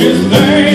Just name.